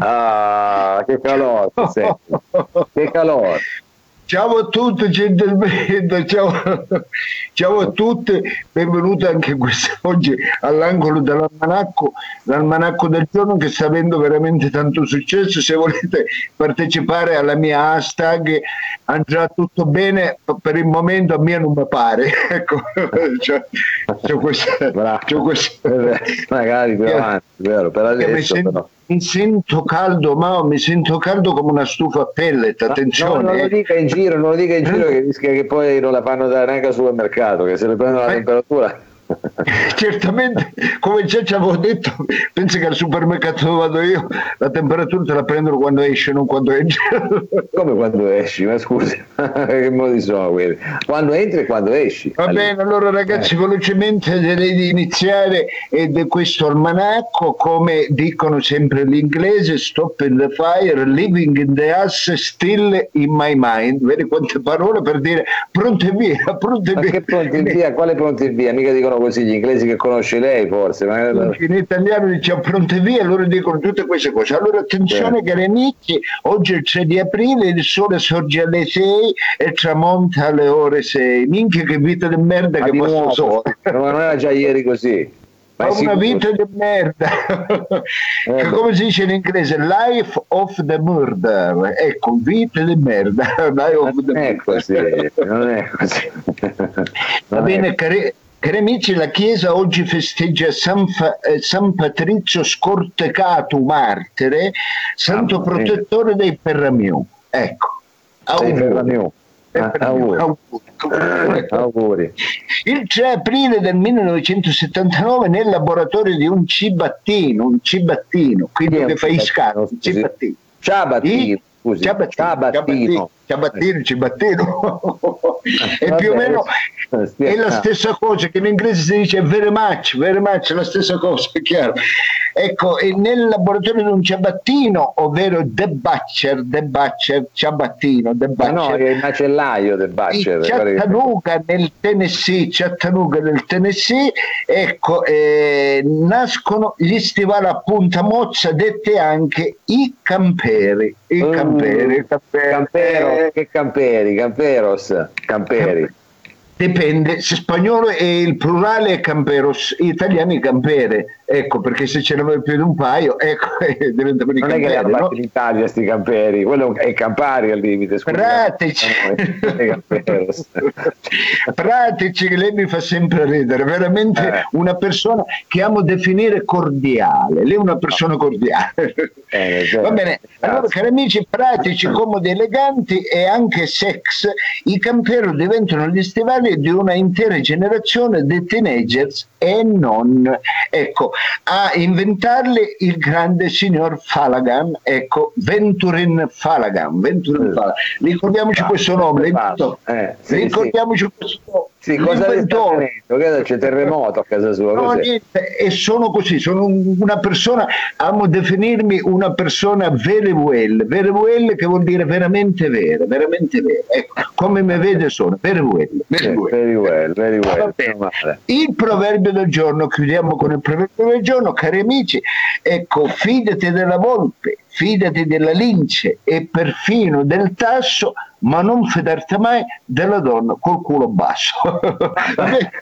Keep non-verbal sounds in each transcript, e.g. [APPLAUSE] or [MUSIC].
Ah, che che calore. [LAUGHS] Ciao a tutti gentilmente, [LAUGHS] ciao, ciao, a tutti, benvenuti anche quest'oggi all'angolo dell'almanacco, l'almanacco del giorno che sta avendo veramente tanto successo, se volete partecipare alla mia hashtag andrà tutto bene, per il momento a me non mi pare, [LAUGHS] ecco, c'ho, c'ho questa, c'ho questa, magari più [LAUGHS] avanti, vero, per adesso però mi sento caldo, ma mi sento caldo come una stufa a pellet, attenzione. No, non lo eh. dica in giro, non lo dica in giro che rischia che poi non la fanno dare neanche al supermercato, che se ne prendono la Eh. temperatura. [LAUGHS] Certamente, come già ci avevo detto, penso che al supermercato dove vado io la temperatura te la prendono quando esce, non quando entra. [LAUGHS] Come quando esci, ma scusi, [LAUGHS] che modi sono quelli? Quando entri e quando esci. Va bene, allora ragazzi, velocemente direi di iniziare ed questo almanacco, come dicono sempre gli inglesi, stop in the fire, living in the house, still in my mind. Vedi quante parole per dire pronte via, pronte Ma via. che pronti via? Quale pronti via? Mica dicono così gli inglesi che conosce lei forse. Ma... In italiano diciamo pronte via, loro dicono tutte queste cose. Allora attenzione cari amici, oggi è il 3 di aprile, il sole sorge alle 6 e tramonta alle ore 6. Minchia che vita di merda Ma che nuovo, sole. ma non era già ieri così. Ma una vita di merda, [LAUGHS] Eh, come si dice in inglese, life of the murder, ecco, vita di merda, [LAUGHS] life of the Non è così, non è così. Va Non è- bene, cari, cari amici, la Chiesa oggi festeggia San, Fa- eh, San Patrizio Scortecato Martire, santo mia. protettore dei Perramiù. Ecco, auguri. Eh, Ah, Perramiù, auguri. auguri. Auguri. Il 3 aprile del 1979 nel laboratorio di un cibattino, un cibattino, quindi che fa i scusi? cibattino. Ciabattino, scusi. Ciabattino, Ciabattino. ciabattino, ciabattino. [LAUGHS] e Vabbè, più o meno è la stessa cosa che in inglese si dice very much, very much, è la stessa cosa, è chiaro. Ecco, e nel laboratorio di un ciabattino, ovvero The Butcher, The Butcher, ciabattino, The Ma no, Butcher, è il macellaio guarda che- Chattanooga nel Tennessee, Chattanooga nel Tennessee, ecco, eh, nascono gli stivali a punta mozza, dette anche i camperi. I camperi, i camperi. Campero, Eh, che camperi, camperos, camperi. Dipende, se spagnolo è il plurale è camperos, italiani campere, ecco perché se ce ne vuoi più di un paio, ecco, [LAUGHS] diventano i Non è che li camperi. hanno no? fatti in Italia sti camperi, quello è Campari al limite, scusa. Pratici. Non. [LAUGHS] Pratici che lei mi fa sempre ridere, veramente Eh. una persona che amo definire cordiale, lei è una persona cordiale. Eh, [LAUGHS] certo. Va bene, allora Grazie. cari amici, pratici, comodi, eleganti e anche sex, i campero diventano gli stivali di una intera generazione di teenagers e non. Ecco, a inventarli il grande signor Falagan, ecco, Venturin Falagan, Venturin Eh. Falagan. Ricordiamoci questo nome. Eh, sì, ricordiamoci questo nome. Sì, cosa? Che C'è terremoto a casa sua, No, e sono così, sono un- una persona, amo definirmi una persona very well, very well che vuol dire veramente vera, veramente vera. Ecco, come mi vede sono, very well, very well. Very well, very well. meno male. Il proverbio del giorno, chiudiamo con il proverbio del giorno, cari amici, ecco, fidati della volpe, fidati della lince e perfino del tasso, ma non fidarti mai della donna col culo basso. [LAUGHS]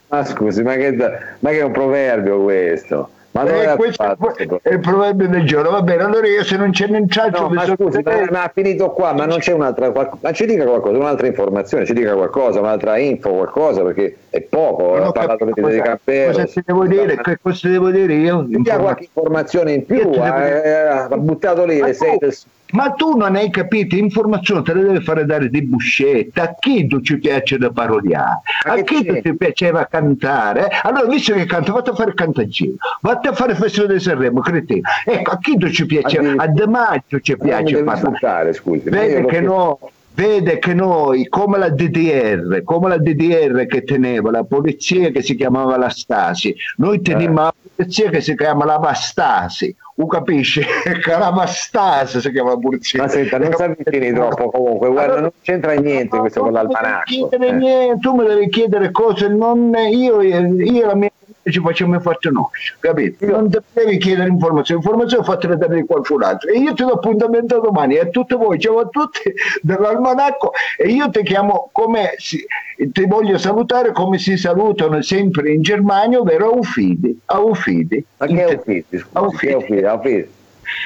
Ma scusi, ma che, ma che è un proverbio questo? Ma Eh, questo è fatto è il proverbio del giorno, va bene, allora io se non c'è traccio No, ma scusi, ma, ma ha finito qua, ma non c'è un'altra ma ci dica qualcosa, un'altra informazione, ci dica qualcosa, un'altra info, qualcosa, perché è poco, ha parlato di, cosa, Campero. cosa ti devo dire, che cosa devo dire io? Ci dia qualche informazione in più, devo dire- eh, ha buttato lì Ma le sei del- Ma tu non hai capito, informazione te le deve fare dare di buscetta, a chi tu ci piace da parodiare, Ma a chi tu c'è? ti piaceva cantare, allora visto che canto, vatti a fare il cantagiro, vatti a fare il Festival di Sanremo, cretino, ecco, a chi tu ci piaceva, a. De Maggio ci piace parlare, scusi. l'ho che no, vede che noi, come la DDR, come la DDR che teneva la polizia che si chiamava la Stasi, noi tenevamo eh. la polizia che si chiama la Vastasi, tu capisci? [LAUGHS] Caravastase si chiama la polizia. Ma senta, non si avvicini troppo comunque, guarda, allora, non c'entra niente questo con l'almanacco. Eh. Tu mi devi chiedere cose, non io, io la mia ci facciamo forte noi, capito? Non devi chiedere informazioni, informazioni fatte da qualcun altro. E io ti do appuntamento domani e a tutti voi, ciao a tutti [LAUGHS] dall'almanacco e io ti chiamo come si, ti voglio salutare come si salutano sempre in Germania, ovvero Aufidi. Aufidi. Ma che Aufidi? Aufidi. Aufidi. Aufidi.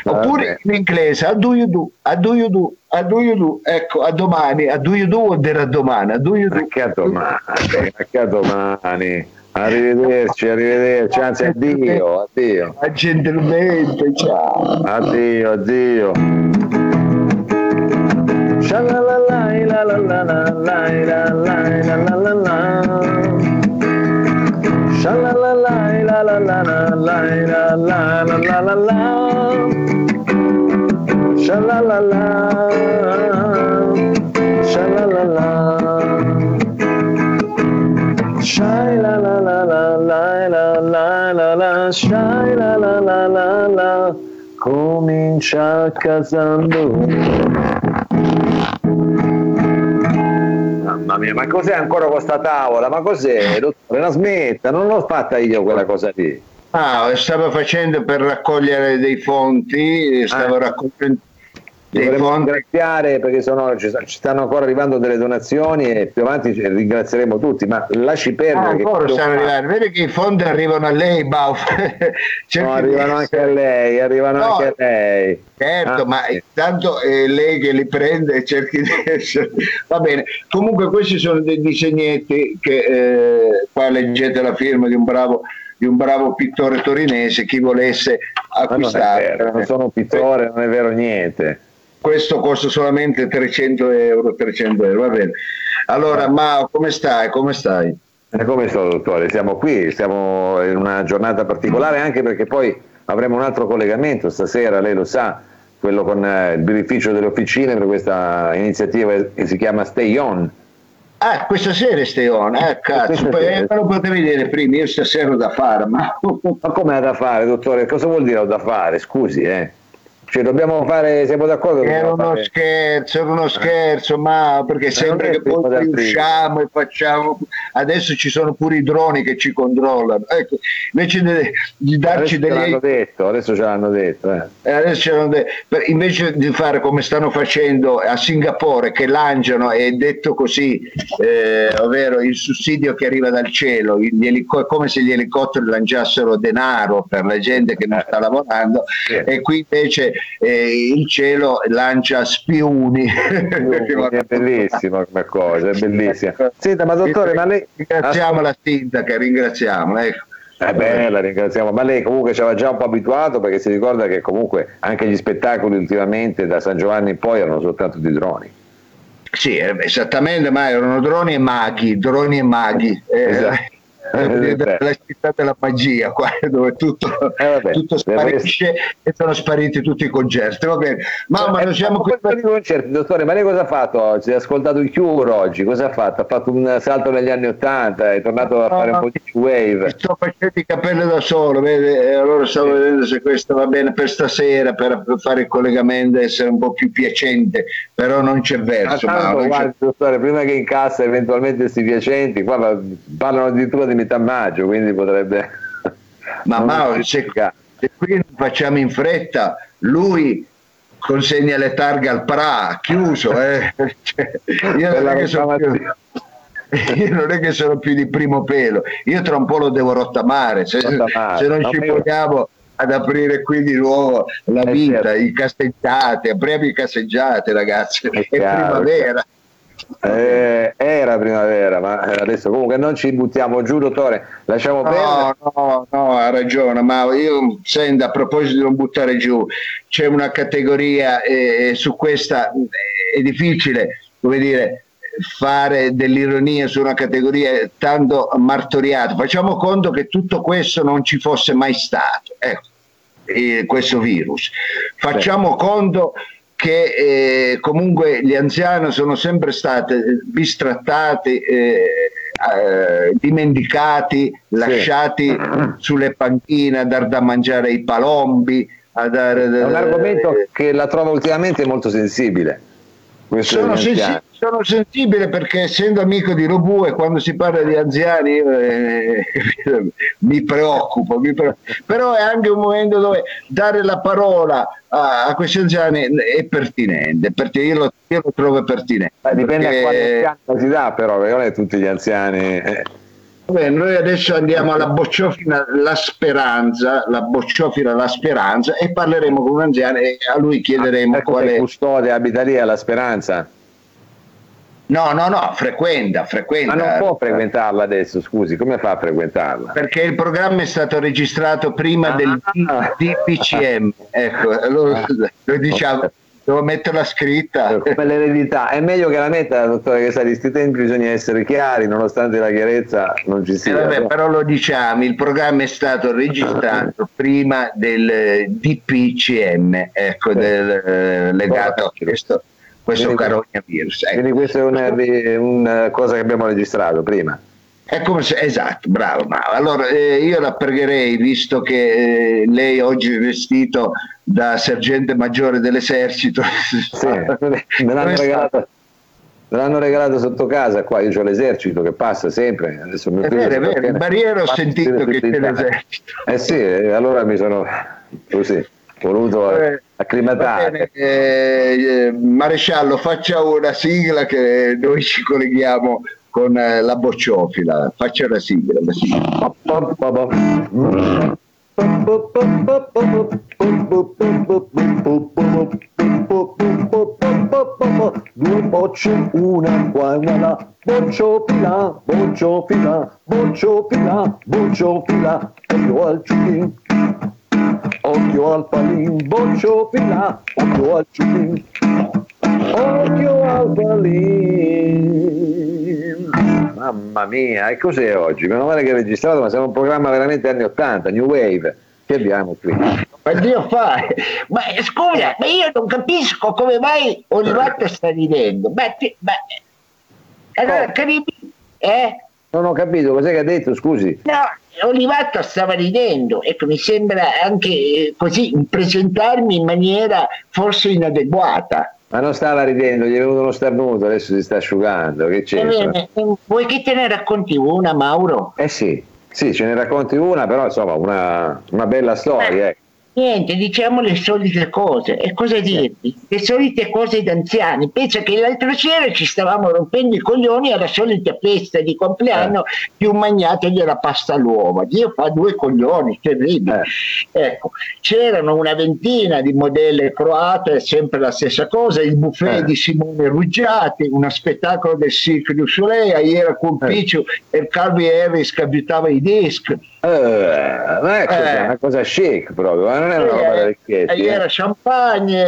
Oppure in inglese, a do you do, a do you do, a do you do, ecco, a domani, a do you do vuol dire a domani, a do you do. Anche a domani, anche a domani. Arrivederci, arrivederci, anzi addio, addio. Gentilmente, ciao. Addio, addio. Shai la la la la la la la la la Shai la la la la la Comincia casando Mamma mia, ma cos'è ancora questa tavola? Ma cos'è? Dottore, la smetta, non l'ho fatta io quella cosa lì. Ah, stavo facendo per raccogliere dei fonti, stavo ah. raccogliendo Dovremmo ringraziare perché sono, ci, stanno ancora arrivando delle donazioni e più avanti ringrazieremo tutti, ma lasci perdere. Ah, ancora stanno arrivando, vedi che i fondi arrivano a lei, Bauf. [LAUGHS] no, arrivano anche a lei, arrivano no, anche a lei. Certo, ah, ma intanto è lei che li prende e cerchi di [LAUGHS] essere. Va bene, comunque questi sono dei disegnetti che eh, qua leggete la firma di un bravo di un bravo pittore torinese, chi volesse acquistare. Non, non sono un pittore, non è vero niente questo costa solamente 300 euro, 300 euro, va bene. Allora, Mao, come stai? Come stai? E come sto, dottore? Siamo qui, siamo in una giornata particolare anche perché poi avremo un altro collegamento stasera, lei lo sa, quello con eh, il birrificio delle officine per questa iniziativa che si chiama Stay On. Ah, questa sera Stay On, eh, cazzo, poi, lo potevi dire prima, io stasera ho da fare, ma... ma come ha da fare, dottore? Cosa vuol dire ho da fare? Scusi, eh. Cioè, dobbiamo fare, siamo d'accordo? Era uno fare... scherzo, era uno scherzo, ma perché ma sembra che poi riusciamo e facciamo. Adesso ci sono pure i droni che ci controllano. Ecco, invece di, di darci adesso degli. Ce detto, adesso ce l'hanno detto. Eh. Eh, adesso ce l'hanno detto. Invece di fare come stanno facendo a Singapore, che lanciano, è detto così, eh, ovvero il sussidio che arriva dal cielo, elico- come se gli elicotteri lanciassero denaro per la gente che non eh. sta lavorando, sì. e qui invece eh, il cielo lancia spiuni. [LAUGHS] è bellissima come cosa, è bellissima. Senta, ma dottore, ma lei... Ringraziamo la sindaca, ringraziamo. Ecco. È bella, ringraziamo. Ma lei comunque ci aveva già un po' abituato perché si ricorda che comunque anche gli spettacoli ultimamente da San Giovanni in poi erano soltanto di droni. Sì, eh, esattamente, ma erano droni e maghi, droni e maghi. Eh, esatto la città della magia qua [LAUGHS] dove tutto, eh vabbè, tutto sparisce e sono spariti tutti i concerti va bene mamma eh, non siamo qui per... concerti dottore ma lei cosa ha fatto oggi? ha ascoltato il Cure oggi cosa ha fatto? ha fatto un salto negli anni Ottanta è tornato a fare un po' di wave sto facendo i capelli da solo vede? allora stavo sì. vedendo se questo va bene per stasera per, fare il collegamento essere un po' più piacente però non c'è verso ah, tanto, guardi, dottore prima che incassa eventualmente questi piacenti qua parlano addirittura di metà maggio, quindi potrebbe... [LAUGHS] Ma Mauro, se, se qui non facciamo in fretta, lui consegna le targhe al PRA, chiuso. Eh. [LAUGHS] Cioè, io, non più, [LAUGHS] io, non è che sono più di primo pelo, io tra un po' lo devo rottamare, se, rottamare. se non no, ci vogliamo ad aprire qui di nuovo la eh, vita, certo. i casseggiate, apriamo i casseggiate ragazzi, è, è primavera. Eh, era primavera, ma adesso comunque non ci buttiamo giù, dottore. Lasciamo no, perdere. No, no, ha ragione, ma io sento a proposito di non buttare giù, c'è una categoria e su questa è difficile, come dire, fare dell'ironia su una categoria tanto martoriata. Facciamo conto che tutto questo non ci fosse mai stato, ecco, questo virus. Facciamo sì. conto che eh, comunque gli anziani sono sempre stati bistrattati, eh, eh, dimenticati, lasciati sì. sulle panchine a dar da mangiare ai palombi. A dare, È un argomento che la trovo ultimamente molto sensibile. Sono, sensi- sono, sensibile perché essendo amico di Robù e quando si parla di anziani eh, [LAUGHS] mi, preoccupo, mi, preoccupo, però è anche un momento dove dare la parola a, a questi anziani è pertinente, perché io lo, io lo trovo pertinente. dipende perché... a quale si dà però, perché non è tutti gli anziani... Eh Bene, noi adesso andiamo alla bocciofila La Speranza, la bocciofila La Speranza e parleremo con un anziano e a lui chiederemo ah, qual è... custode abita lì alla Speranza? No, no, no, frequenta, frequenta. Ma non può frequentarla adesso, scusi, come fa a frequentarla? Perché il programma è stato registrato prima ah, del DPCM, ecco, lo, lo diciamo devo metterla scritta. Come l'eredità, è meglio che la metta, dottore, che sa, di questi tempi bisogna essere chiari, nonostante la chiarezza non ci sia. Eh vabbè, però lo diciamo, il programma è stato registrato [LAUGHS] prima del DPCM, ecco, del, eh, legato a questo, questo coronavirus. Ecco. Quindi questa è una, una cosa che abbiamo registrato prima. È come se, esatto, bravo, bravo. Allora eh, io la pregherei, visto che eh, lei oggi è vestito da sergente maggiore dell'esercito. Sì, me l'hanno [LAUGHS] regalato. Me l'hanno regalato sotto casa, qua io ho l'esercito che passa sempre. Adesso è vero, è vero, in barriera ho sentito che c'è l'esercito. Eh sì, allora mi sono così voluto eh, acclimatare. Eh, eh, maresciallo, faccia una sigla che noi ci colleghiamo con eh, la bocciofila. Faccia la sigla. La sigla. Due bocce, una qua e una là, bocciofila, bocciofila, bocciofila, bocciofila, occhio al ciuchin, occhio al palin, bocciofila, occhio al ciuchin, occhio al palin. Mamma mia, e cos'è oggi? Meno male che è registrato, ma siamo un programma veramente anni 80, New Wave. Che abbiamo qui? Ma Dio fa, ma scusa, ma io non capisco come mai Olivato sta ridendo. Ma, ti, ma allora, oh. Caribi, eh? Non ho capito, cos'è che ha detto, scusi? No, Olivato stava ridendo, ecco, mi sembra anche eh, così presentarmi in maniera forse inadeguata. Ma non stava ridendo, gli è venuto uno starnuto, adesso si sta asciugando. Che c'è? Eh, vuoi che te ne racconti una, Mauro? Eh sì, sì, ce ne racconti una, però insomma una, una bella storia. Eh. Niente, diciamo le solite cose. E cosa dirti? Le solite cose d'anziani. Pensa che l'altra sera ci stavamo rompendo i coglioni alla solita festa di compleanno eh. di un magnato della pasta all'uovo. Dio fa due coglioni, terribili. Eh. Ecco, c'erano una ventina di modelle croate, sempre la stessa cosa, il buffet eh. di Simone Ruggiati, uno spettacolo del Cirque du Soleil, ieri con eh. Picciu e Calvi Harris che abitava i dischi. Eh, ma è eh. una cosa chic proprio, ma non è una roba da vecchietti. Eh. Era champagne,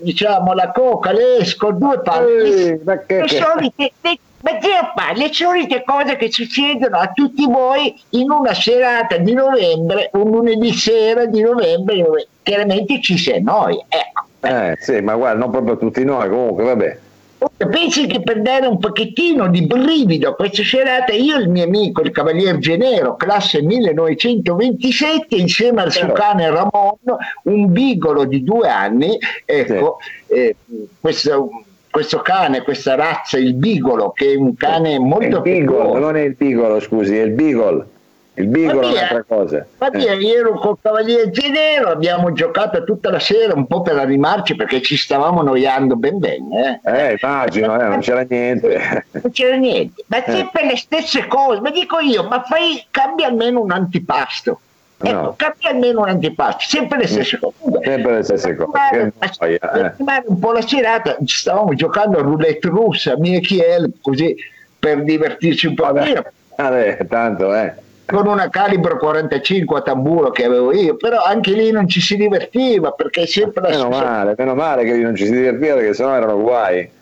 diciamo la coca, l'esco, due palle. Eh, ma che, le solite, le, ma pa, le solite cose che succedono a tutti voi in una serata di novembre, un lunedì sera di novembre, dove chiaramente ci sei noi. Ecco. Eh sì, ma guarda, non proprio tutti noi, comunque vabbè. Pensi che per dare un pochettino di brivido a questa serata, io e il mio amico, il Cavalier Genero, classe 1927, insieme al suo cane Ramon, un bigolo di due anni, ecco, sì. eh, questo, questo, cane, questa razza, il bigolo, che è un cane molto piccolo. Non è il bigolo, scusi, è il beagle. Il Bigolo è un'altra cosa. Ma eh. io ero col Cavaliere Genero, abbiamo giocato tutta la sera un po' per arrivarci perché ci stavamo noiando ben bene. Eh, eh immagino, eh, non c'era niente. Non c'era niente, ma eh. sempre le stesse cose. Ma dico io, ma fai, cambia almeno un antipasto. Ecco, no. cambia almeno un antipasto, sempre le stesse cose. Sempre le stesse cose. Per animare un po' la serata, ci stavamo giocando a roulette russa, mie Kiel, così per divertirci un po'. Vabbè, vabbè tanto, eh con una calibro 45 a tamburo che avevo io, però anche lì non ci si divertiva perché sempre la Meno male, meno male che lì non ci si divertiva perché sennò erano guai.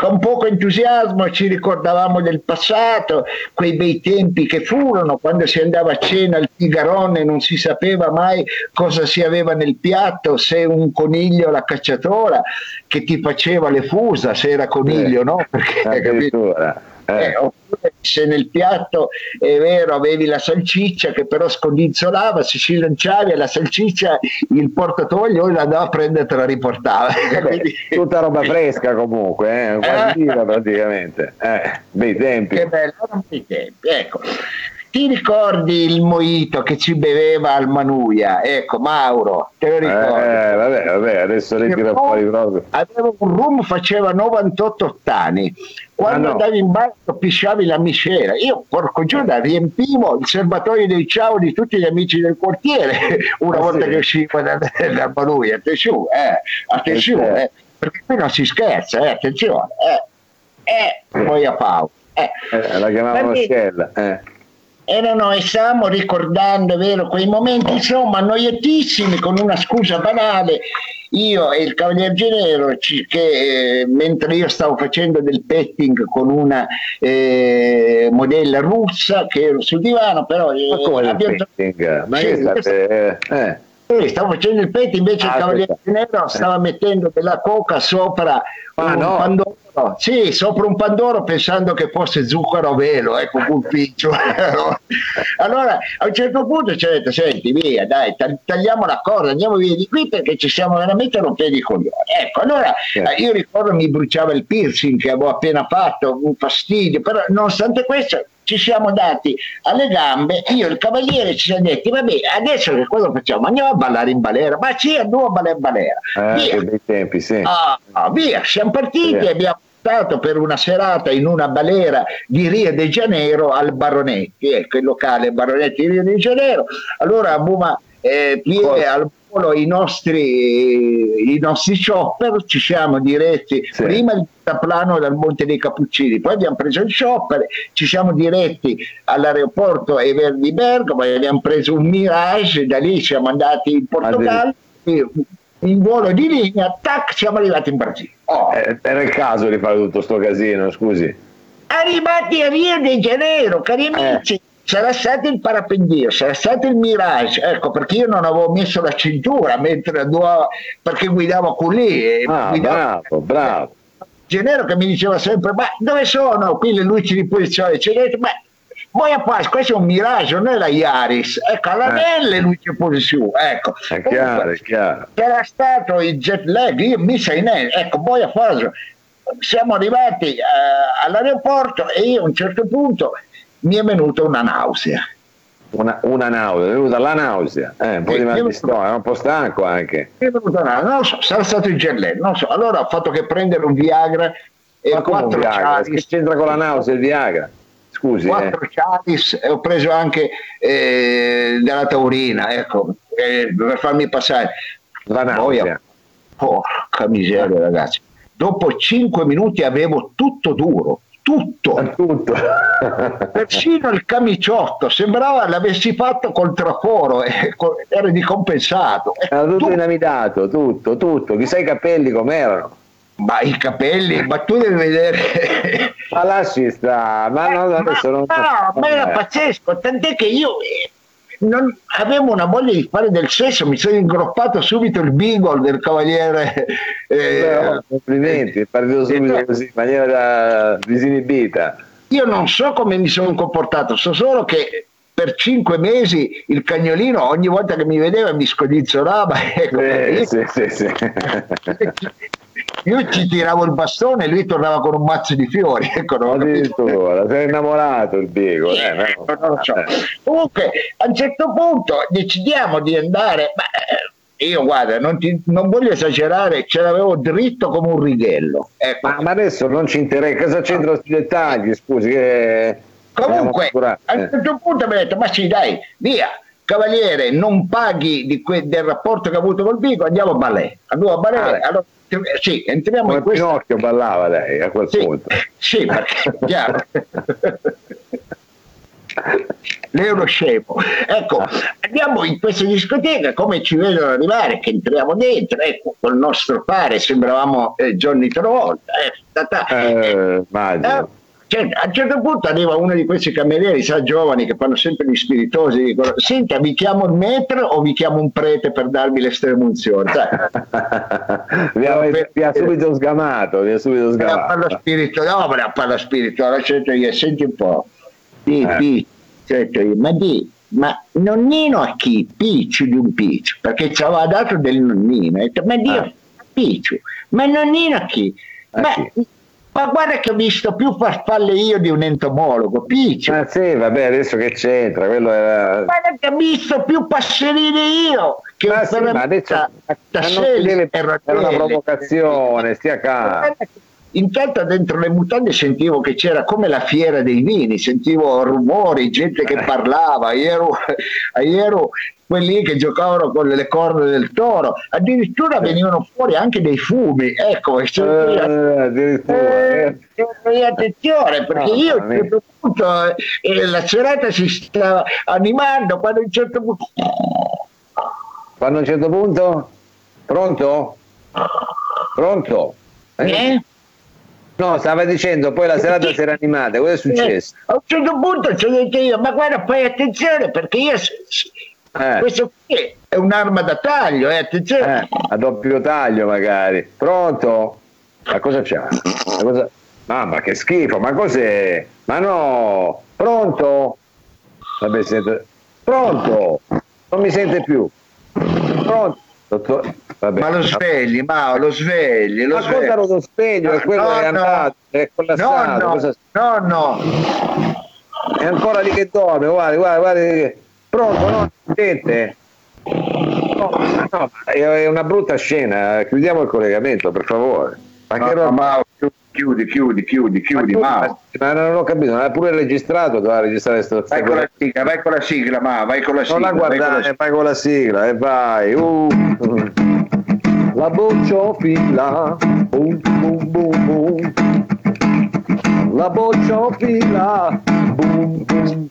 con poco entusiasmo ci ricordavamo del passato, quei bei tempi che furono, quando si andava a cena al Figarone e non si sapeva mai cosa si aveva nel piatto, se un coniglio la cacciatora che ti faceva le fusa, se era coniglio, eh, no? [LAUGHS] Perché, addirittura. Eh. Eh, oppure se nel piatto è vero avevi la salsiccia che però scodinzolava, se ci lanciavi la salsiccia il portatoio la andava a prendere e te la riportava. [LAUGHS] Quindi... Tutta roba fresca comunque, eh? quasi eh. praticamente. Eh, bei tempi. Che bello, erano bei tempi. Ecco. Ti ricordi il moito che ci beveva al Manuia? Ecco, Mauro, te lo ricordi? Eh, vabbè, vabbè, adesso tira fuori proprio. Avevo un rum, faceva 98 ottani. Quando ah, no. andavi in bagno pisciavi la miscela. Io, porco Giuda, riempivo il serbatoio dei ciao di tutti gli amici del quartiere [LAUGHS] una ah, volta sì. che uscivo da, da Manuia. Attenzione, eh, attenzione, eh, perché qui non si scherza, eh, attenzione. Eh, eh, poi a Paolo. Eh. Eh, la chiamavano Scella. Eh erano e stiamo ricordando vero, quei momenti insomma annoiatissimi con una scusa banale io e il Cavalier Genero che eh, mentre io stavo facendo del petting con una eh, modella russa che ero sul divano però eh, ma come abbiamo... petting? Ma sì, state... eh. Sì, stavo facendo il petting invece ah, il Cavaliere Genero stava mettendo della coca sopra ah, un no. pandoro sì, sopra un pandoro pensando che fosse zucchero a velo, ecco quel piccio. [LAUGHS] allora a un certo punto ci ha detto, senti via, dai, tagliamo la corda, andiamo via di qui perché ci siamo veramente rompendo i coglioni. Ecco, allora eh. io ricordo mi bruciava il piercing che avevo appena fatto, un fastidio, però nonostante questo ci siamo dati alle gambe, io e il cavaliere ci siamo detti, vabbè, adesso che cosa facciamo? Andiamo a ballare in balera, ma sì, andiamo a ballare in balera. Eh, via. Che bei tempi, sì. Ah, via, siamo partiti e abbiamo portato per una serata in una balera di Rio de Janeiro al Baronetti, ecco il locale Baronetti di Rio de Janeiro. Allora Buma eh, Pierre al volo i nostri, i nostri shopper, ci siamo diretti sì. prima il plano dal Monte dei Cappuccini, poi abbiamo preso il shopper, ci siamo diretti all'aeroporto Ever di Bergamo, abbiamo preso un Mirage, da lì siamo andati in Portogallo in volo di linea, tac, siamo arrivati in Brasile. Oh. Eh, era il caso di fare tutto sto casino, scusi. Arrivati a Rio de Janeiro, cari eh. amici. Eh. Sarà stato il parapendio, sarà stato il Mirage, ecco perché io non avevo messo la cintura mentre dovevo, perché guidavo con lì. Ah, guidavo, bravo, bravo. Genero che mi diceva sempre, ma dove sono? Qui le luci di posizione, ci detto, ma poi a Paz, questo è un miraggio, non è la Iaris, ecco, alla eh. Nelle lui ci pone su, ecco. È chiaro, è chiaro. C'era stato il jet lag, io mi sei in ecco, poi a Paz siamo arrivati uh, all'aeroporto e io a un certo punto mi è venuta una nausea. Una, una nausea, è venuta la nausea, eh, un po' di mal di stomaco, è un po' stanco anche. Mi è venuta una nausea, non so, sarà stato il lag, non so. Allora ho fatto che prendere un Viagra e Ma quattro Viagra? Che c'entra con la nausea il Viagra? scusi. Quattro eh. Chavis e ho preso anche eh, della taurina, ecco, eh, per farmi passare. La nausea. Porca miseria, ragazzi. Dopo cinque minuti avevo tutto duro, tutto, tutto. [LAUGHS] persino il camiciotto sembrava l'avessi fatto col traforo era ricompensato era tutto, tutto inamidato tutto tutto chissà i capelli com'erano ma i capelli, ma tu devi vedere. ma lasci sta, ma no, adesso non. No, ma era pazzesco, tant'è che io eh, non avevo una voglia di fare del sesso, mi sono ingroppato subito il beagle del cavaliere. Eh, no, complimenti, è partito subito eh, così, in maniera disinibita. Io non so come mi sono comportato, so solo che per cinque mesi il cagnolino ogni volta che mi vedeva mi scodizzolava. [LAUGHS] Ecco, eh, sì, sì, sì. [LAUGHS] [LAUGHS] io ci tiravo il bastone e lui tornava con un mazzo di fiori. [LAUGHS] Ecco, non Addirittura, sei innamorato il Diego. Eh, no. non lo so. Comunque, a un certo punto decidiamo di andare. Ma, eh, io guarda, non, ti, non, voglio esagerare, ce l'avevo dritto come un righello. Ecco. Ma, ma, adesso non ci interessa, cosa c'entra questi dettagli? Scusi, che. Comunque, a un certo punto mi ha detto: Ma sì, dai, via, Cavaliere, non paghi que- del rapporto che ha avuto col Vigo, andiamo a ballet. Andiamo a ballet. Ah, allora, sì, entriamo Come in questo. Pinocchio ballava lei a quel sì, punto. Sì, perché chiaro. [LAUGHS] L'euro scemo. Ecco, andiamo in questa discoteca, come ci vedono arrivare, che entriamo dentro, ecco, col nostro pare sembravamo eh, Johnny Travolta. Eh, eh, eh, cioè, a un certo punto arriva uno di questi camerieri, sa, giovani che fanno sempre gli spiritosi, dicono, senta, vi chiamo il metro o vi chiamo un prete per darvi l'estremunzione? [LAUGHS] vi, ha, vi, ha, subito sgamato, vi ha subito sgamato. Parla spirito, no, ma parla spirito, sento io, senti un po', di, eh. di, sento io, ma di, ma nonnino a chi? Picciu di un picciu, perché ci aveva dato del nonnino, detto, ma Dio, ah. picciu, ma nonnino a chi? A ma, chi? Ma guarda che ho visto più farfalle io di un entomologo, Piccio. Ma sì, vabbè, adesso che c'entra? Quello era... Guarda che ho visto più passerine io che ma sì, ma adesso da deve, è una provocazione, stia calmo. Intanto dentro le mutande sentivo che c'era come la fiera dei vini, sentivo rumori, gente che eh. parlava, io ero, io ero quelli che giocavano con le corna del toro, addirittura venivano fuori anche dei fumi, ecco, eh, addirittura. Eh, eh, attenzione perché oh, io a un certo punto eh, la serata si stava animando quando a un certo punto... Quando a un certo punto? Pronto? Pronto? Eh? eh? No, stava dicendo, poi la serata si era animata, cosa è successo? a un certo punto ci ho detto io, ma guarda, fai attenzione perché io eh. Questo qui è un'arma da taglio, eh, attenzione. Eh, a doppio taglio magari. Pronto? Ma cosa c'è? Ma cosa... Mamma che schifo, ma cos'è? Ma no! Pronto? Vabbè, sento... Pronto? Non mi sente più. Pronto? Dottor... Vabbè. Ma lo svegli, ma lo svegli. Lo ma svegli. cosa lo sveglio? È quello no, è andato, no. è collassato. No, no, cosa... no, no. È ancora lì che dorme, guarda, guarda, guarda. Pronto, no? Sente? No, no, è una brutta scena, chiudiamo il collegamento, per favore. Ma no, che roba? Ma, chiudi, chiudi, chiudi, chiudi, ma, ma, non ho capito, non è pure registrato, doveva registrare sto Vai con la sigla, vai con la sigla, ma vai con la sigla. Non la guardare, vai con la sigla e vai. Uh. La bocciofila, boom, boom. La bocciofila, boom, boom,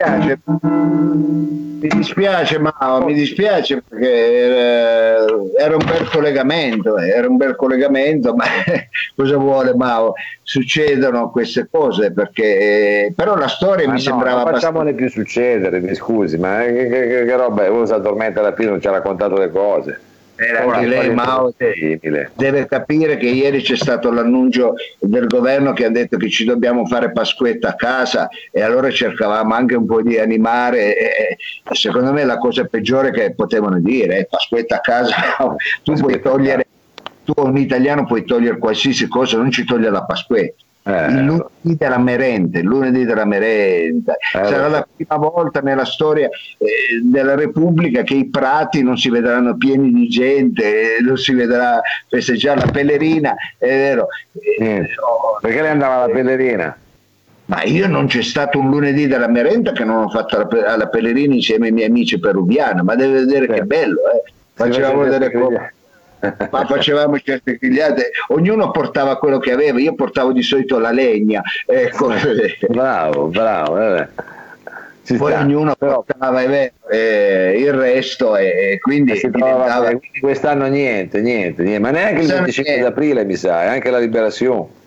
boom. Mi dispiace Mao, mi dispiace perché era, era, un bel collegamento, era un bel collegamento, ma [LAUGHS] cosa vuole Mao? Succedono queste cose perché però la storia ma mi no, sembrava non facciamole abbastanza... più succedere, mi scusi, ma che, che, che, che roba, uno si addormenta alla fine non ci ha raccontato le cose. Era anche lei Mao deve capire che ieri c'è stato l'annuncio del governo che ha detto che ci dobbiamo fare Pasquetta a casa e allora cercavamo anche un po' di animare e, secondo me la cosa peggiore che potevano dire è Pasquetta a casa [LAUGHS] tu puoi togliere tu un italiano puoi togliere qualsiasi cosa non ci toglie la Pasquetta eh, il lunedì della merenda, lunedì della merenda. Eh, Sarà la prima volta nella storia eh, della Repubblica che i prati non si vedranno pieni di gente, non si vedrà festeggiare la pellerina, è vero. Mm. Perché lei andava alla pellerina? Ma io non c'è stato un lunedì della merenda che non ho fatto alla, pellerina insieme ai miei amici peruviani, ma deve vedere che bello, eh. Facevamo delle cose ma facevamo certe grigliate, ognuno portava quello che aveva, io portavo di solito la legna. Ecco. bravo, bravo. Vabbè. Ci Poi sta, ognuno però... portava eh, il resto e, quindi, eh, diventava... quest'anno niente, niente, niente, ma neanche il 25 di aprile mi sa, anche la liberazione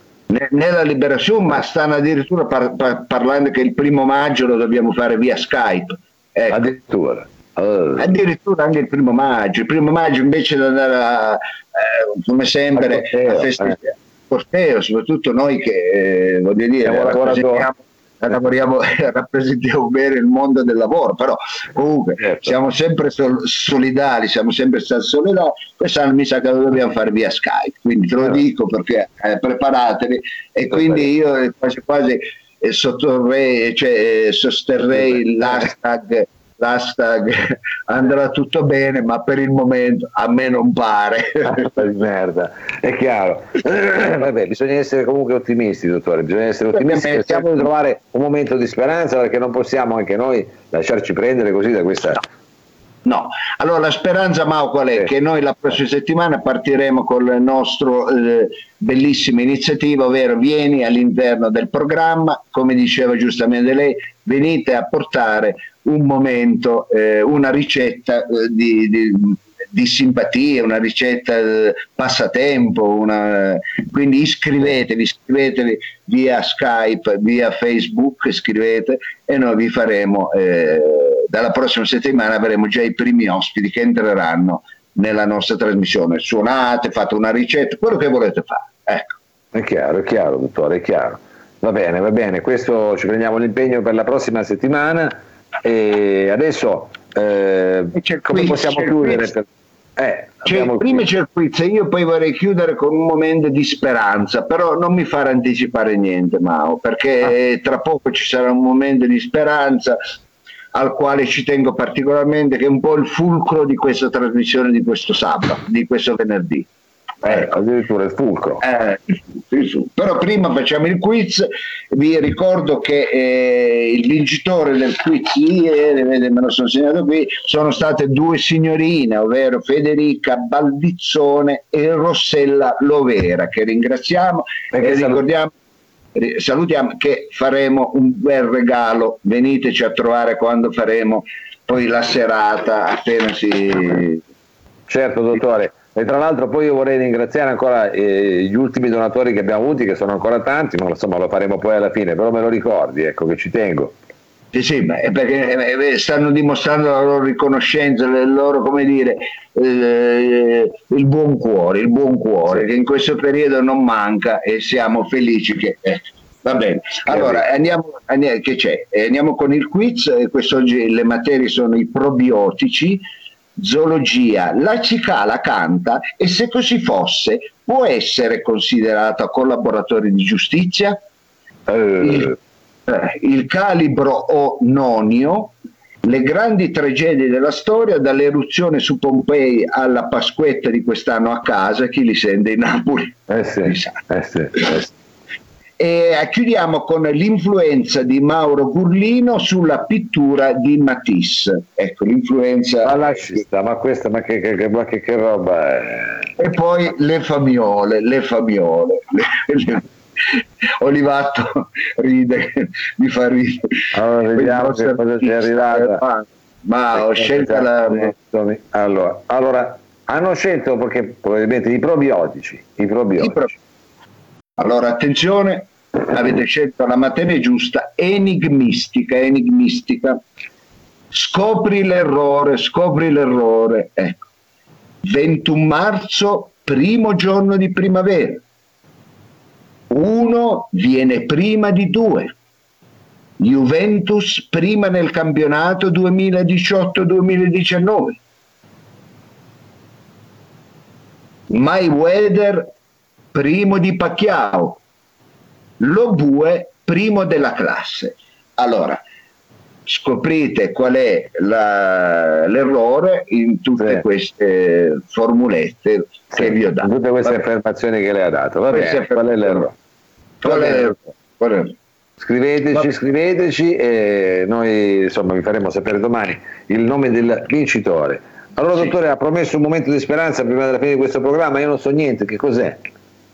nella liberazione, ma stanno addirittura par- par- parlando che il primo maggio lo dobbiamo fare via Skype. Ecco. Addirittura. Oh. Addirittura anche il primo maggio, il primo maggio invece di andare a, eh, come sempre corteo, a festeggiare, eh. corteo, soprattutto noi che eh, voglio dire, rappresentiamo, lavoriamo, [LAUGHS] rappresentiamo bene il mondo del lavoro, però comunque certo. siamo sempre sol- solidali, siamo sempre stati solidali, quest'anno mi sa che lo dobbiamo fare via Skype, quindi te lo certo. dico perché eh, preparatevi e quindi io quasi quasi eh, sottorrei, cioè, sosterrei l'hashtag l'hashtag andrà tutto bene, ma per il momento a me non pare. [LAUGHS] di merda, è chiaro. [CLEARS THROAT] Vabbè, bisogna essere comunque ottimisti, dottore, bisogna essere ottimisti, cerchiamo di trovare un momento di speranza perché non possiamo anche noi lasciarci prendere così da questa... No, allora la speranza Mau qual è? Sì. Che noi la prossima settimana partiremo con la nostra eh, bellissima iniziativa, ovvero vieni all'interno del programma, come diceva giustamente lei, venite a portare un momento, eh, una ricetta eh, di, di, di, simpatia, una ricetta eh, passatempo, una, quindi iscrivetevi, iscrivetevi via Skype, via Facebook, scrivete e noi vi faremo, eh, dalla prossima settimana avremo già i primi ospiti che entreranno nella nostra trasmissione. Suonate, fate una ricetta, quello che volete fare. Ecco. È chiaro, è chiaro, dottore, è chiaro. Va bene, va bene, questo ci prendiamo l'impegno per la prossima settimana e adesso eh, come possiamo chiudere? Per... Eh, c'è, prima c'è il quiz e io poi vorrei chiudere con un momento di speranza, però non mi fare anticipare niente Mao, perché ah. tra poco ci sarà un momento di speranza al quale ci tengo particolarmente, che è un po' il fulcro di questa trasmissione di questo sabato, di questo venerdì. Eh, addirittura il fulcro. Eh, Però prima facciamo il quiz, vi ricordo che eh, il vincitore del quiz di ieri, me lo sono segnato qui, sono state due signorine, ovvero Federica Baldizzone e Rossella Lovera, che ringraziamo Perché e ricordiamo salutiamo che faremo un bel regalo, veniteci a trovare quando faremo poi la serata appena si... Certo dottore, e tra l'altro poi io vorrei ringraziare ancora eh, gli ultimi donatori che abbiamo avuti, che sono ancora tanti, ma insomma lo faremo poi alla fine, però me lo ricordi, ecco che ci tengo. Sì, sì, perché eh, eh, stanno dimostrando la loro riconoscenza, il loro, come dire, eh, il buon cuore, il buon cuore sì. che in questo periodo non manca e siamo felici che... Eh, va bene, allora andiamo, andiamo, che c'è? andiamo con il quiz, quest'oggi le materie sono i probiotici, zoologia, la cicala canta e se così fosse può essere considerata collaboratore di giustizia? Uh. Il, eh, il calibro o nonio, le grandi tragedie della storia, dall'eruzione su Pompei alla Pasquetta di quest'anno a casa, chi li sente in Napoli? Eh sì, eh sì, eh sì. E chiudiamo con l'influenza di Mauro Gurlino sulla pittura di Matisse. Ecco, l'influenza... Ma lascista, ma questa, ma che, che, ma che, che roba è? E poi le famiole, le famiole. [LAUGHS] Olivato ride, mi fa ridere. Allora, vediamo che cosa ci è arrivato. Ma ho scelto la... Allora, allora, hanno scelto perché probabilmente i probiotici. I probiotici. I pro... Allora attenzione, avete scelto la materia giusta, enigmistica, enigmistica. Scopri l'errore, scopri l'errore. Ecco. 21 marzo, primo giorno di primavera. Uno viene prima di due. Juventus prima nel campionato 2018-2019. Mayweather primo di Pacquiao, lo Bue primo della classe. Allora, scoprite qual è la, l'errore in tutte sì. queste formulette sì, che vi ho dato. Tutte queste affermazioni che lei ha dato. Va bene, qual è l'errore? Qual è l'errore? Qual è l'errore? Scriveteci, scriveteci e noi insomma vi faremo sapere domani il nome del vincitore. Allora, sì. dottore, ha promesso un momento di speranza prima della fine di questo programma, io non so niente, che cos'è?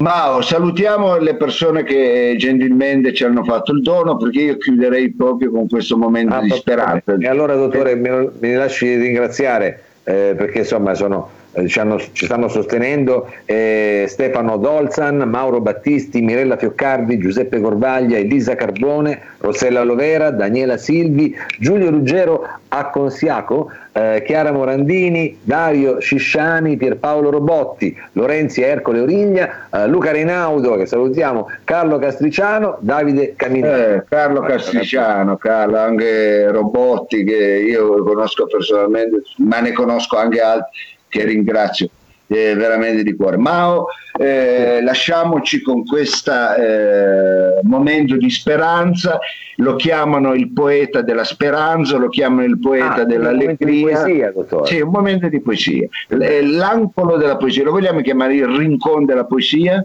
Mao, salutiamo le persone che gentilmente ci hanno fatto il dono perché io chiuderei proprio con questo momento ah, di speranza. E allora dottore mi, mi lasci ringraziare eh, perché insomma sono ci, hanno, ci, stanno sostenendo eh, Stefano Dolzan, Mauro Battisti, Mirella Fioccardi, Giuseppe Corvaglia, Elisa Carbone, Rossella Lovera, Daniela Silvi, Giulio Ruggero Acconsiaco, eh, Chiara Morandini, Dario Scisciani, Pierpaolo Robotti, Lorenzi Ercole Origlia, eh, Luca Reinaudo, che salutiamo, Carlo Castriciano, Davide Caminelli. Eh, Carlo Castriciano, Carlo, anche Robotti che io conosco personalmente, ma ne conosco anche altri che ringrazio eh, veramente di cuore. Mao, eh, lasciamoci con questo eh, momento di speranza, lo chiamano il poeta della speranza, lo chiamano il poeta ah, dell'allegria. Un poesia, dottore. Sì, un momento di poesia. L'ancolo della poesia, lo vogliamo chiamare il rincon della poesia?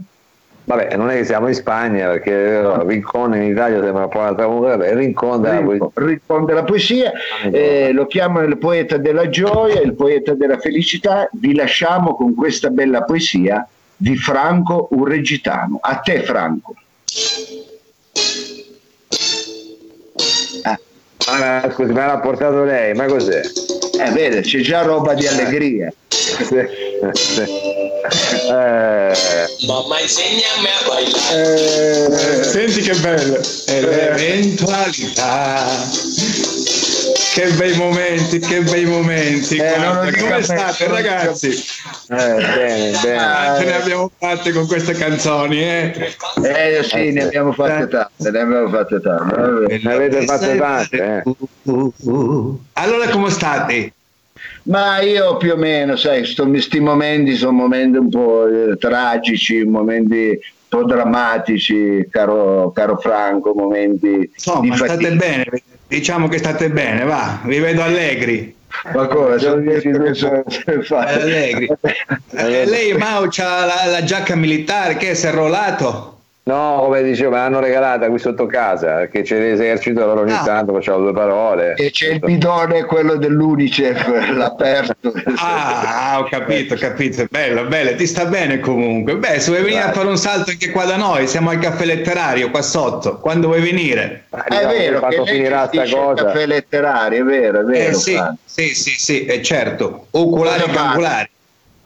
Vabbè, non è che siamo in Spagna, perché no. Rincon in Italia sembra un po' un'altra cosa, vabbè, Rincon della poesia. Rincon della poesia, eh, lo chiamano il poeta della gioia, il poeta della felicità, vi lasciamo con questa bella poesia di Franco Urregitano. A te Franco. Ah. Ah, scusi, me l'ha portato lei, ma cos'è? Eh, vede, c'è già roba di allegria. [LAUGHS] Sì, sì. Eh, Mamma insegnami a ballare. Eh, senti che bello. L'eventualità. Che bei momenti, che bei momenti. Eh, Guarda, come state ragazzi? eh, bene, bene. Quante ne abbiamo fatte con queste canzoni, eh? Eh sì, ne abbiamo fatte tante, ne abbiamo fatte tante. Ne avete fatte tante, eh. Allora come state? Ma io più o meno, sai, sto, sti momenti sono momenti un po' eh, tragici, momenti un po' drammatici, caro, caro Franco, momenti di Insomma, state fatica. bene, diciamo che state bene, va, vi vedo allegri. Ma come? Sono che [LAUGHS] sono allegri. Lei Mau c'ha la, la giacca militare che si è arruolato? No, come dicevo, me l'hanno regalata qui sotto casa, perché c'è l'esercito, allora ogni Ah. tanto facciamo due parole. E c'è il bidone, quello dell'Unicef, [LAUGHS] l'aperto. Ah, ah, ho capito, ho capito, bello, bello, ti sta bene comunque. Beh, se vuoi venire a fare un salto anche qua da noi, siamo al caffè letterario qua sotto, quando vuoi venire? È Diciamo che vero che quando finirà sta cosa. caffè letterario, è vero, è vero. Eh sì, sì, sì, sì, eh, certo, oculari Cosa e angolari,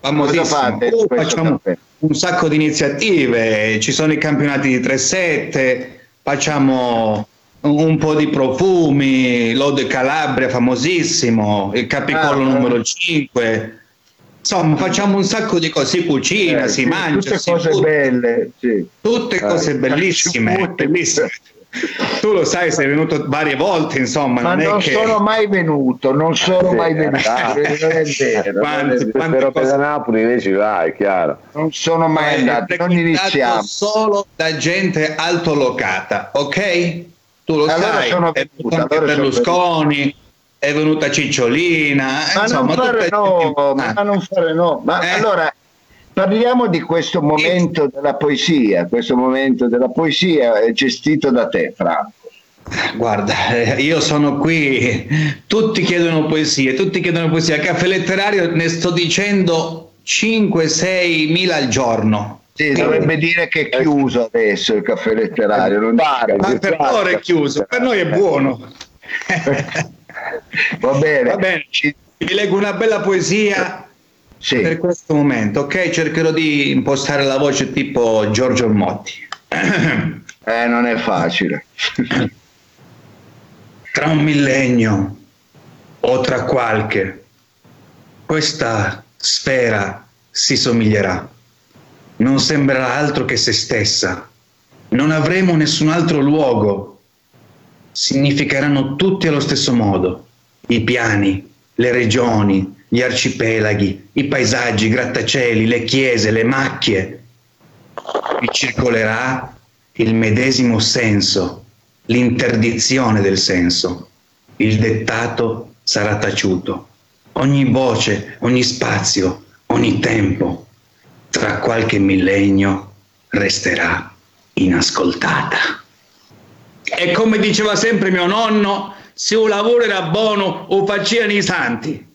famosissimo. Cosa fate Oh, facciamo caffè? Un sacco di iniziative, ci sono i campionati di 3-7, facciamo un po' di profumi, l'Ode Calabria famosissimo, il Capicollo Ah, numero 5. Insomma, facciamo un sacco di cose, si cucina, Eh, si sì, mangia, tutte si cose butta. belle, sì. Tutte cose Eh, bellissime, bellissime. Tu lo sai, sei venuto varie volte, insomma, Ma non, non è che... sono mai venuto, non sono Sì, mai venuto, ah. non è vero, non, è Quanti- quanti Però per cose- da Napoli lei ci va, è chiaro. non sono mai andato, non iniziamo. solo da gente altolocata, ok? Tu lo Allora sai, sono è venuto, anche allora sono Berlusconi, è venuta Cicciolina, Ma insomma, non fare no, gente ma importante. non fare no. Ma Eh. allora parliamo di questo momento della poesia, questo momento della poesia è gestito da te, Franco. Guarda, eh, io sono qui, tutti chiedono poesie, tutti chiedono poesie. Al caffè letterario ne sto dicendo 5-6 mila al giorno. Sì, dovrebbe dire che è chiuso adesso il caffè letterario. Non Pare, Ma per loro è chiuso, per noi è buono. Va bene. Va bene, Ci- vi leggo una bella poesia sì. per questo momento, ok? Cercherò di impostare la voce tipo Giorgio Motti. [COUGHS] Eh, non è facile. [COUGHS] Tra un millennio o tra qualche, questa sfera si somiglierà. Non sembrerà altro che se stessa. Non avremo nessun altro luogo. Significheranno tutti allo stesso modo. I piani, le regioni, gli arcipelaghi, i paesaggi, i grattacieli, le chiese, le macchie. Vi circolerà il medesimo senso, l'interdizione del senso. Il dettato sarà taciuto. Ogni voce, ogni spazio, ogni tempo, tra qualche millennio, resterà inascoltata. E come diceva sempre mio nonno, se un lavoro era buono, o facevano i santi.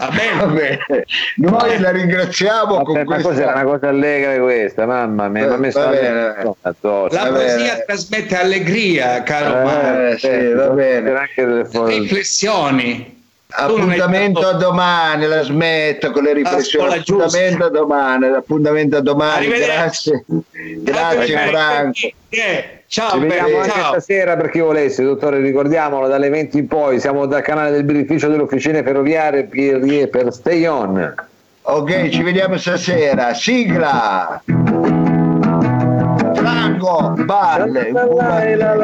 Va Va bene? [LAUGHS] Noi la ringraziamo Vabbè, con ma questa... cos'è una cosa allegra questa, mamma mia, Eh, mi sta. La poesia trasmette allegria, caro Eh, Mario. Eh, sì, va bene. c'era anche delle Riflessioni. Appuntamento a domani, la smetto con le riflessioni. Appuntamento a domani, appuntamento a domani. Grazie, grazie. Franco. Eh, Ciao, Ci Bene, vediamo anche ciao. stasera per chi volesse, dottore, ricordiamolo, dalle 20 in poi siamo dal canale del birrificio delle officine ferroviarie Pierrie per Stay On. Ok, ci vediamo stasera. Sigla. Franco, balle. Shai la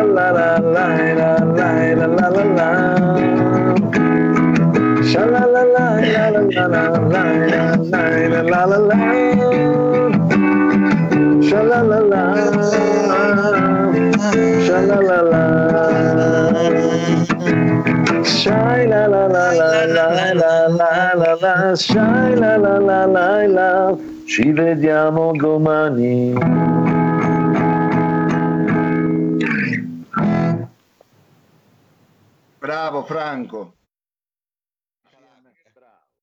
la la Shai la la la la la Ci vediamo domani. Bravo Franco.